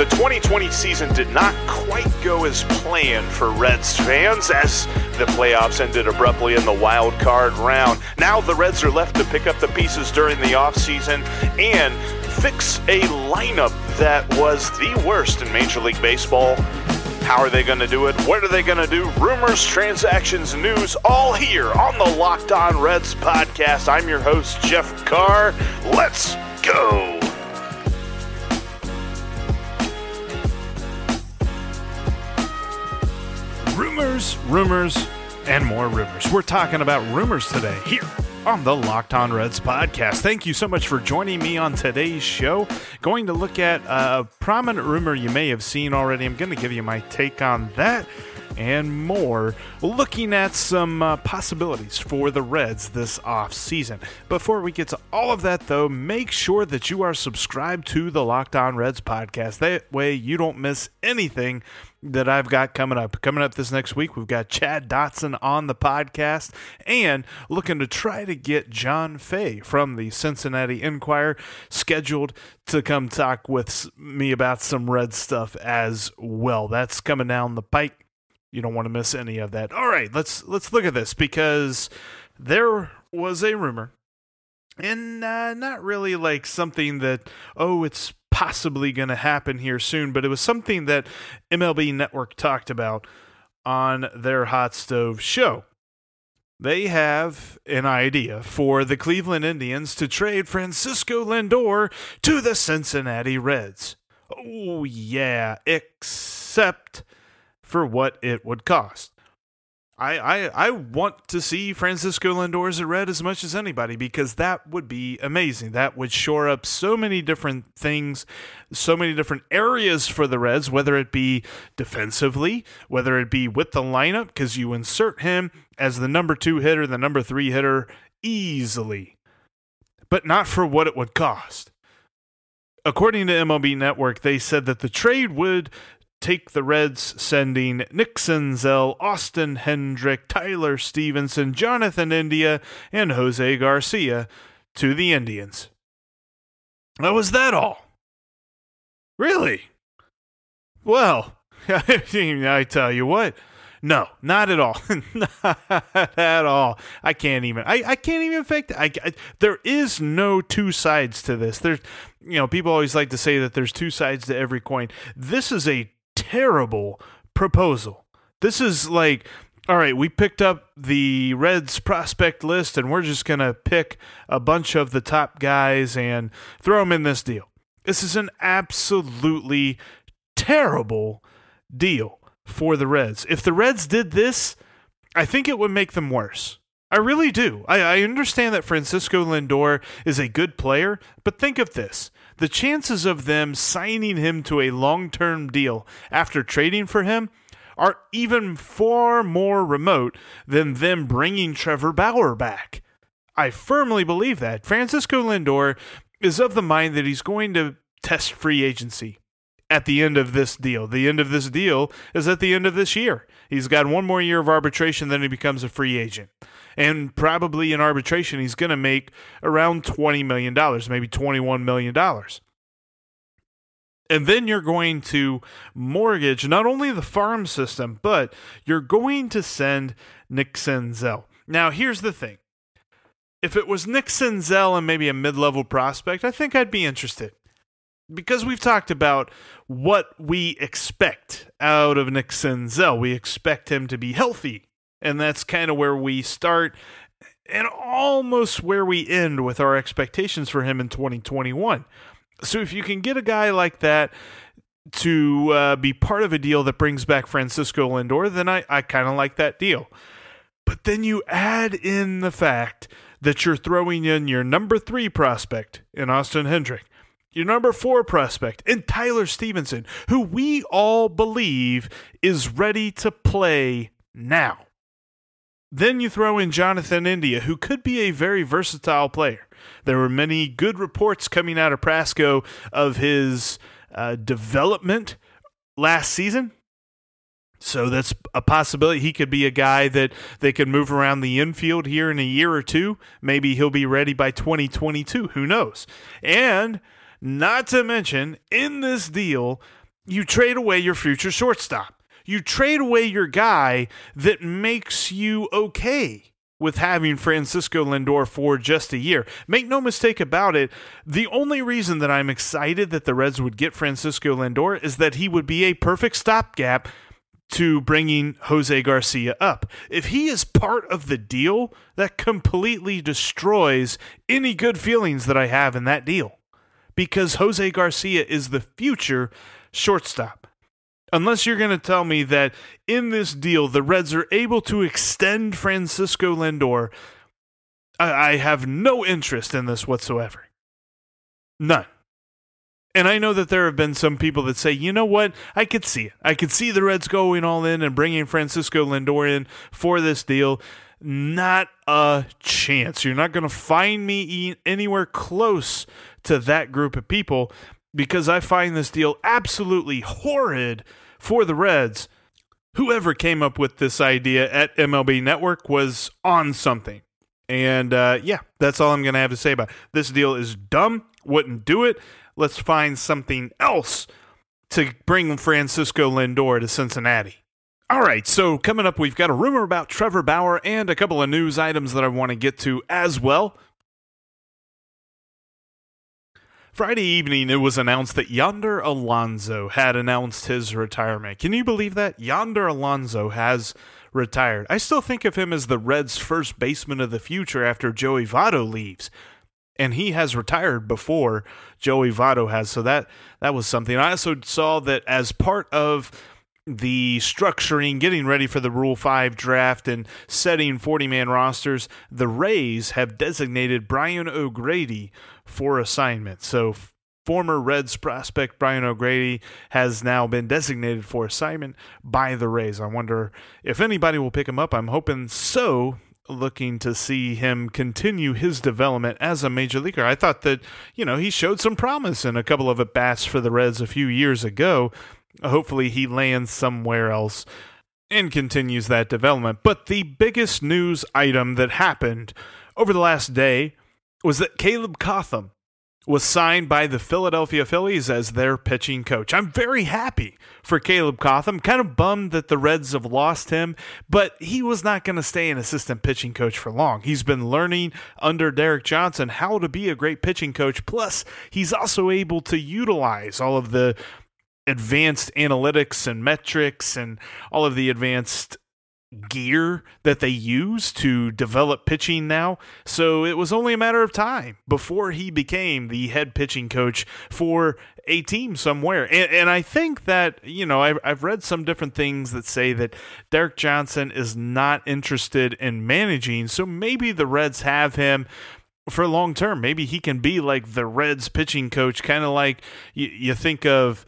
The 2020 season did not quite go as planned for Reds fans as the playoffs ended abruptly in the wild card round. Now the Reds are left to pick up the pieces during the offseason and fix a lineup that was the worst in Major League Baseball. How are they going to do it? What are they going to do? Rumors, transactions, news, all here on the Locked On Reds podcast. I'm your host, Jeff Carr. Let's go. Rumors, rumors, and more rumors. We're talking about rumors today here on the Locked On Reds podcast. Thank you so much for joining me on today's show. Going to look at a prominent rumor you may have seen already. I'm going to give you my take on that and more, looking at some uh, possibilities for the Reds this off season. Before we get to all of that, though, make sure that you are subscribed to the Locked On Reds podcast. That way, you don't miss anything that I've got coming up. Coming up this next week, we've got Chad Dotson on the podcast and looking to try to get John Fay from the Cincinnati Enquirer scheduled to come talk with me about some red stuff as well. That's coming down the pike. You don't want to miss any of that. All right, let's let's look at this because there was a rumor and uh, not really like something that oh it's possibly going to happen here soon, but it was something that MLB Network talked about on their hot stove show. They have an idea for the Cleveland Indians to trade Francisco Lindor to the Cincinnati Reds. Oh, yeah, except for what it would cost. I, I, I want to see Francisco Lindor as a Red as much as anybody because that would be amazing. That would shore up so many different things, so many different areas for the Reds, whether it be defensively, whether it be with the lineup, because you insert him as the number two hitter, the number three hitter easily, but not for what it would cost. According to MLB Network, they said that the trade would take the Reds sending Nick Senzel, Austin Hendrick, Tyler Stephenson, Jonathan India, and Jose Garcia to the Indians. That was that all. Really? Well, I tell you what. No, not at all. not at all. I can't even. I, I can't even fake I, I, there is no two sides to this. There's, you know, people always like to say that there's two sides to every coin. This is a terrible proposal. This is like, all right, we picked up the Reds prospect list and we're just going to pick a bunch of the top guys and throw them in this deal. This is an absolutely terrible deal for the Reds. If the Reds did this, I think it would make them worse. I really do. I, I, understand that Francisco Lindor is a good player, but think of this the chances of them signing him to a long term deal after trading for him are even far more remote than them bringing Trevor Bauer back. I firmly believe that. Francisco Lindor is of the mind that he's going to test free agency at the end of this deal. The end of this deal is at the end of this year. He's got one more year of arbitration, then he becomes a free agent. And probably in arbitration, he's going to make around $20 million, maybe $21 million. And then you're going to mortgage not only the farm system, but you're going to send Nick Senzel. Now, here's the thing if it was Nick Senzel and maybe a mid level prospect, I think I'd be interested because we've talked about what we expect out of Nick Senzel. We expect him to be healthy, and that's kind of where we start and almost where we end with our expectations for him in 2021. So if you can get a guy like that to uh, be part of a deal that brings back Francisco Lindor, then I, I kind of like that deal. But then you add in the fact that you're throwing in your number three prospect in Austin Hendrick your number four prospect, in Tyler Stephenson, who we all believe is ready to play now. Then you throw in Jonathan India, who could be a very versatile player. There were many good reports coming out of Prasco of his uh, development last season. So that's a possibility. He could be a guy that they could move around the infield here in a year or two. Maybe he'll be ready by 2022. Who knows? And not to mention, in this deal, you trade away your future shortstop. You trade away your guy that makes you okay with having Francisco Lindor for just a year. Make no mistake about it, the only reason that I'm excited that the Reds would get Francisco Lindor is that he would be a perfect stopgap to bringing Jose Garcia up. If he is part of the deal, that completely destroys any good feelings that I have in that deal because Jose Garcia is the future shortstop. Unless you're going to tell me that in this deal, the Reds are able to extend Francisco Lindor, I, I have no interest in this whatsoever. None. And I know that there have been some people that say, you know what? I could see it. I could see the Reds going all in and bringing Francisco Lindor in for this deal. Not a chance. You're not going to find me anywhere close to that group of people because I find this deal absolutely horrid for the Reds. Whoever came up with this idea at MLB Network was on something. And uh, yeah, that's all I'm going to have to say about it. This deal is dumb. Wouldn't do it. Let's find something else to bring Francisco Lindor to Cincinnati. All right, so coming up, we've got a rumor about Trevor Bauer and a couple of news items that I want to get to as well. Friday evening, it was announced that Yonder Alonso had announced his retirement. Can you believe that? Yonder Alonso has retired. I still think of him as the Reds' first baseman of the future after Joey Votto leaves. And he has retired before Joey Votto has. So that that was something. I also saw that as part of the structuring, getting ready for the Rule 5 draft, and setting 40 man rosters, the Rays have designated Brian O'Grady for assignment. So, former Reds prospect Brian O'Grady has now been designated for assignment by the Rays. I wonder if anybody will pick him up. I'm hoping so. Looking to see him continue his development as a major leaguer. I thought that, you know, he showed some promise in a couple of at bats for the Reds a few years ago hopefully he lands somewhere else and continues that development. But the biggest news item that happened over the last day was that Caleb Cotham was signed by the Philadelphia Phillies as their pitching coach. I'm very happy for Caleb Cotham. Kind of bummed that the Reds have lost him, but he was not going to stay an assistant pitching coach for long. He's been learning under Derek Johnson how to be a great pitching coach. Plus, he's also able to utilize all of the advanced analytics and metrics and all of the advanced gear that they use to develop pitching now. So it was only a matter of time before he became the head pitching coach for a team somewhere. And, and I think that, you know, I've, I've read some different things that say that Derek Johnson is not interested in managing. So maybe the Reds have him for long term. Maybe he can be like the Reds pitching coach, kind of like you, you think of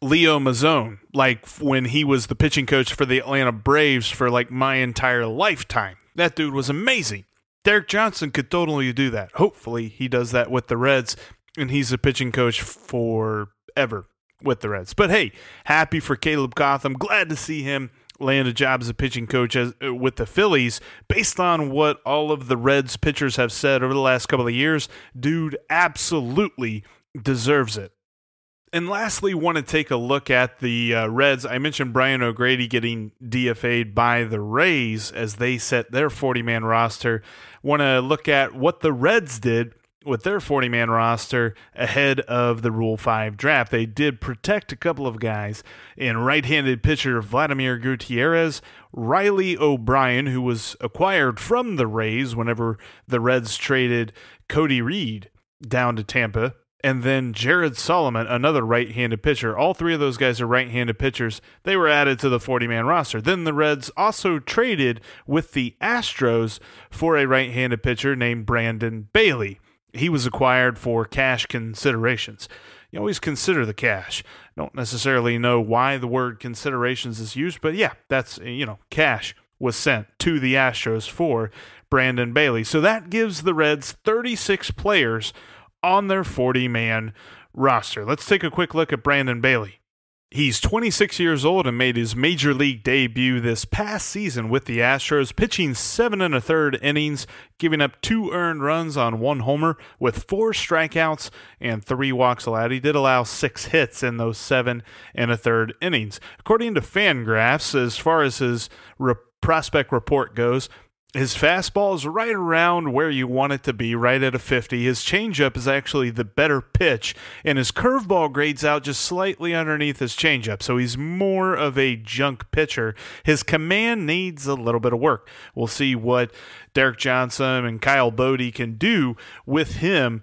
Leo Mazzone, like when he was the pitching coach for the Atlanta Braves for like my entire lifetime. That dude was amazing. Derek Johnson could totally do that. Hopefully, he does that with the Reds, and he's a pitching coach forever with the Reds. But hey, happy for Caleb Cotham. Glad to see him land a job as a pitching coach as, uh, with the Phillies. Based on what all of the Reds pitchers have said over the last couple of years, dude absolutely deserves it. And lastly, want to take a look at the uh, Reds. I mentioned Brian O'Grady getting DFA'd by the Rays as they set their 40 man roster. Want to look at what the Reds did with their 40 man roster ahead of the Rule 5 draft. They did protect a couple of guys in right handed pitcher Vladimir Gutierrez, Riley O'Brien, who was acquired from the Rays whenever the Reds traded Cody Reed down to Tampa and then Jared Solomon, another right handed pitcher. All three of those guys are right handed pitchers. They were added to the 40 man roster. Then the Reds also traded with the Astros for a right handed pitcher named Brandon Bailey. He was acquired for cash considerations. You always consider the cash. Don't necessarily know why the word considerations is used, but yeah, that's, you know, cash was sent to the Astros for Brandon Bailey. So that gives the Reds 36 players on their 40 man roster. Let's take a quick look at Brandon Bailey. He's 26 years old and made his major league debut this past season with the Astros, pitching seven and a third innings, giving up two earned runs on one homer with four strikeouts and three walks allowed. He did allow six hits in those seven and a third innings. According to Fangraphs, as far as his re- prospect report goes, his fastball is right around where you want it to be, right at a 50. His changeup is actually the better pitch, and his curveball grades out just slightly underneath his changeup. So he's more of a junk pitcher. His command needs a little bit of work. We'll see what Derek Johnson and Kyle Boddy can do with him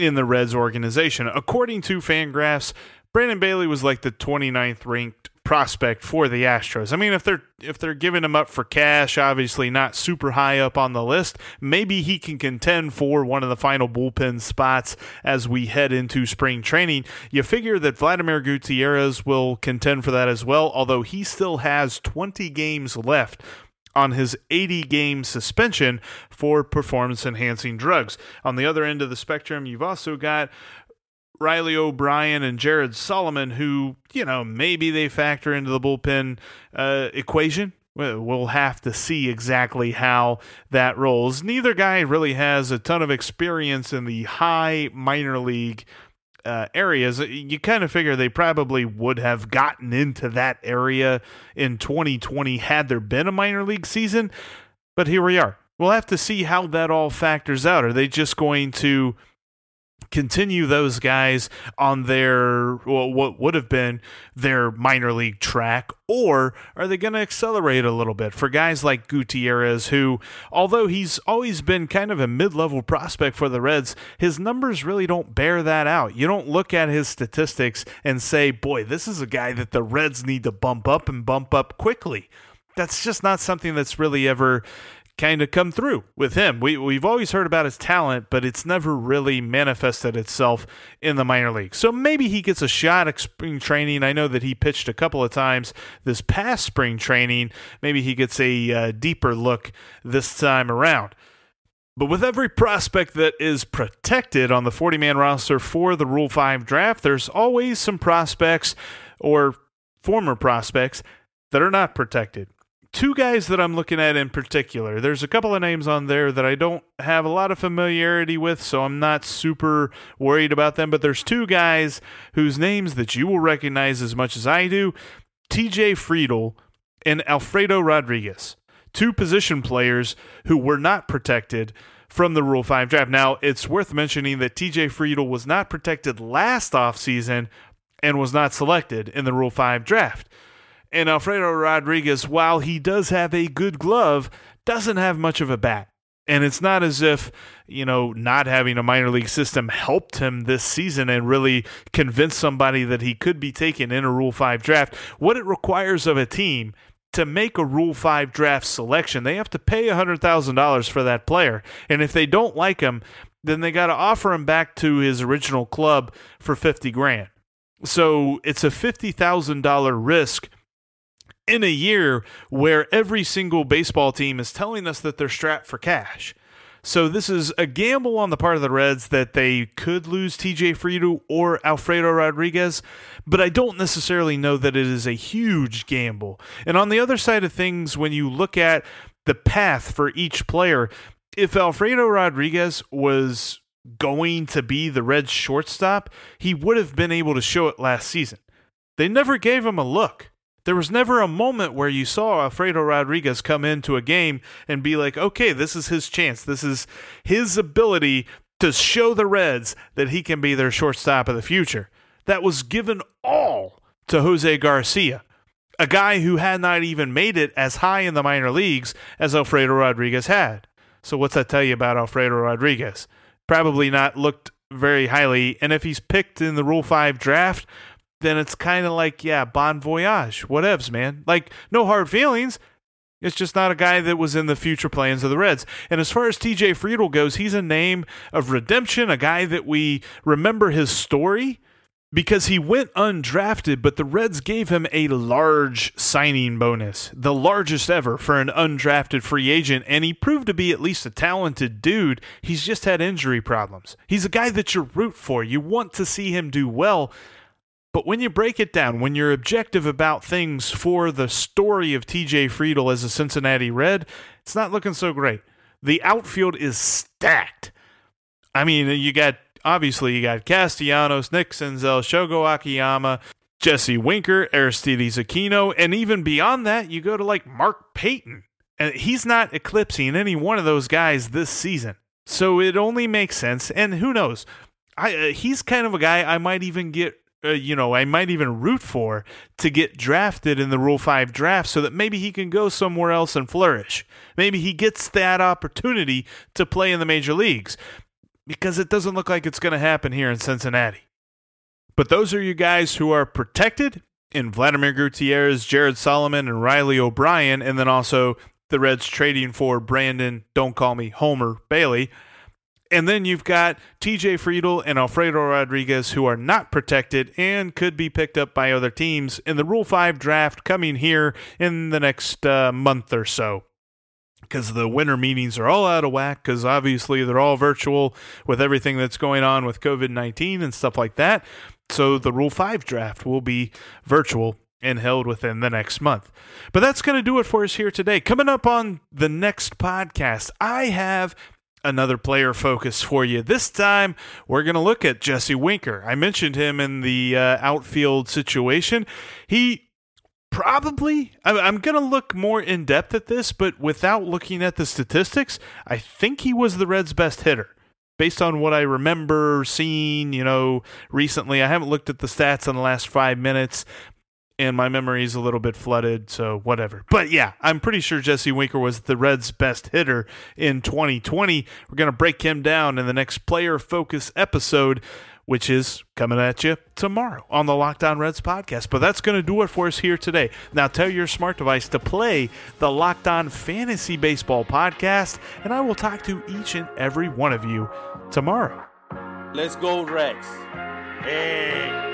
in the Reds organization. According to Fangraphs, Brandon Bailey was like the 29th ranked prospect for the Astros. I mean, if they're if they're giving him up for cash, obviously not super high up on the list, maybe he can contend for one of the final bullpen spots as we head into spring training. You figure that Vladimir Gutierrez will contend for that as well, although he still has 20 games left on his 80 game suspension for performance enhancing drugs. On the other end of the spectrum, you've also got Riley O'Brien and Jared Solomon, who, you know, maybe they factor into the bullpen uh, equation. We'll have to see exactly how that rolls. Neither guy really has a ton of experience in the high minor league uh, areas. You kind of figure they probably would have gotten into that area in 2020 had there been a minor league season. But here we are. We'll have to see how that all factors out. Are they just going to continue those guys on their well, what would have been their minor league track or are they going to accelerate a little bit? For guys like Gutierrez who although he's always been kind of a mid-level prospect for the Reds his numbers really don't bear that out. You don't look at his statistics and say boy this is a guy that the Reds need to bump up and bump up quickly. That's just not something that's really ever kind of come through with him. We we've always heard about his talent, but it's never really manifested itself in the minor league. So maybe he gets a shot at spring training. I know that he pitched a couple of times this past spring training. Maybe he gets a uh, deeper look this time around. But with every prospect that is protected on the 40 man roster for the Rule 5 draft, there's always some prospects or former prospects that are not protected two guys that I'm looking at in particular. There's a couple of names on there that I don't have a lot of familiarity with, so I'm not super worried about them. But there's two guys whose names that you will recognize as much as I do TJ Friedl and Alfredo Rodriguez, two position players who were not protected from the Rule 5 draft. Now, it's worth mentioning that TJ Friedl was not protected last offseason and was not selected in the Rule 5 draft. And Alfredo Rodriguez, while he does have a good glove, doesn't have much of a bat. And it's not as if, you know, not having a minor league system helped him this season and really convinced somebody that he could be taken in a Rule 5 draft. What it requires of a team to make a Rule 5 draft selection, they have to pay $100,000 for that player. And if they don't like him, then they got to offer him back to his original club for 50 grand. So it's a $50,000 risk in a year where every single baseball team is telling us that they're strapped for cash. So this is a gamble on the part of the Reds that they could lose TJ Friedl or Alfredo Rodriguez, but I don't necessarily know that it is a huge gamble. And on the other side of things, when you look at the path for each player, if Alfredo Rodriguez was going to be the Reds shortstop, he would have been able to show it last season. They never gave him a look. There was never a moment where you saw Alfredo Rodriguez come into a game and be like, okay, this is his chance. This is his ability to show the Reds that he can be their shortstop of the future. That was given all to Jose Garcia, a guy who had not even made it as high in the minor leagues as Alfredo Rodriguez had. So, what's that tell you about Alfredo Rodriguez? Probably not looked very highly. And if he's picked in the Rule 5 draft, then it's kind of like, yeah, bon voyage, whatevs, man. Like, no hard feelings. It's just not a guy that was in the future plans of the Reds. And as far as TJ Friedl goes, he's a name of redemption, a guy that we remember his story because he went undrafted, but the Reds gave him a large signing bonus, the largest ever for an undrafted free agent, and he proved to be at least a talented dude. He's just had injury problems. He's a guy that you root for. You want to see him do well. But when you break it down, when you're objective about things for the story of TJ Friedl as a Cincinnati Red, it's not looking so great. The outfield is stacked. I mean, you got obviously you got Castellanos, Nick Senzel, Shogo Akiyama, Jesse Winker, Aristides Aquino, and even beyond that, you go to like Mark Payton. And he's not eclipsing any one of those guys this season. So it only makes sense. And who knows? I, uh, he's kind of a guy I might even get uh, you know, I might even root for to get drafted in the Rule 5 draft so that maybe he can go somewhere else and flourish. Maybe he gets that opportunity to play in the major leagues because it doesn't look like it's going to happen here in Cincinnati. But those are you guys who are protected in Vladimir Gutierrez, Jared Solomon, and Riley O'Brien, and then also the Reds trading for Brandon, don't call me Homer Bailey. And then you've got TJ Friedl and Alfredo Rodriguez who are not protected and could be picked up by other teams in the Rule 5 draft coming here in the next uh, month or so. Because the winter meetings are all out of whack, because obviously they're all virtual with everything that's going on with COVID 19 and stuff like that. So the Rule 5 draft will be virtual and held within the next month. But that's going to do it for us here today. Coming up on the next podcast, I have another player focus for you. This time, we're going to look at Jesse Winker. I mentioned him in the uh, outfield situation. He probably, I'm going to look more in depth at this, but without looking at the statistics, I think he was the Reds' best hitter. Based on what I remember seeing, you know, recently, I haven't looked at the stats in the last five minutes, and my memory is a little bit flooded, so whatever. But yeah, I'm pretty sure Jesse Winker was the Reds' best hitter in 2020. We're going to break him down in the next player focus episode, which is coming at you tomorrow on the Locked On Reds podcast. But that's going to do it for us here today. Now tell your smart device to play the Locked On Fantasy Baseball podcast, and I will talk to each and every one of you tomorrow. Let's go, Reds. Hey.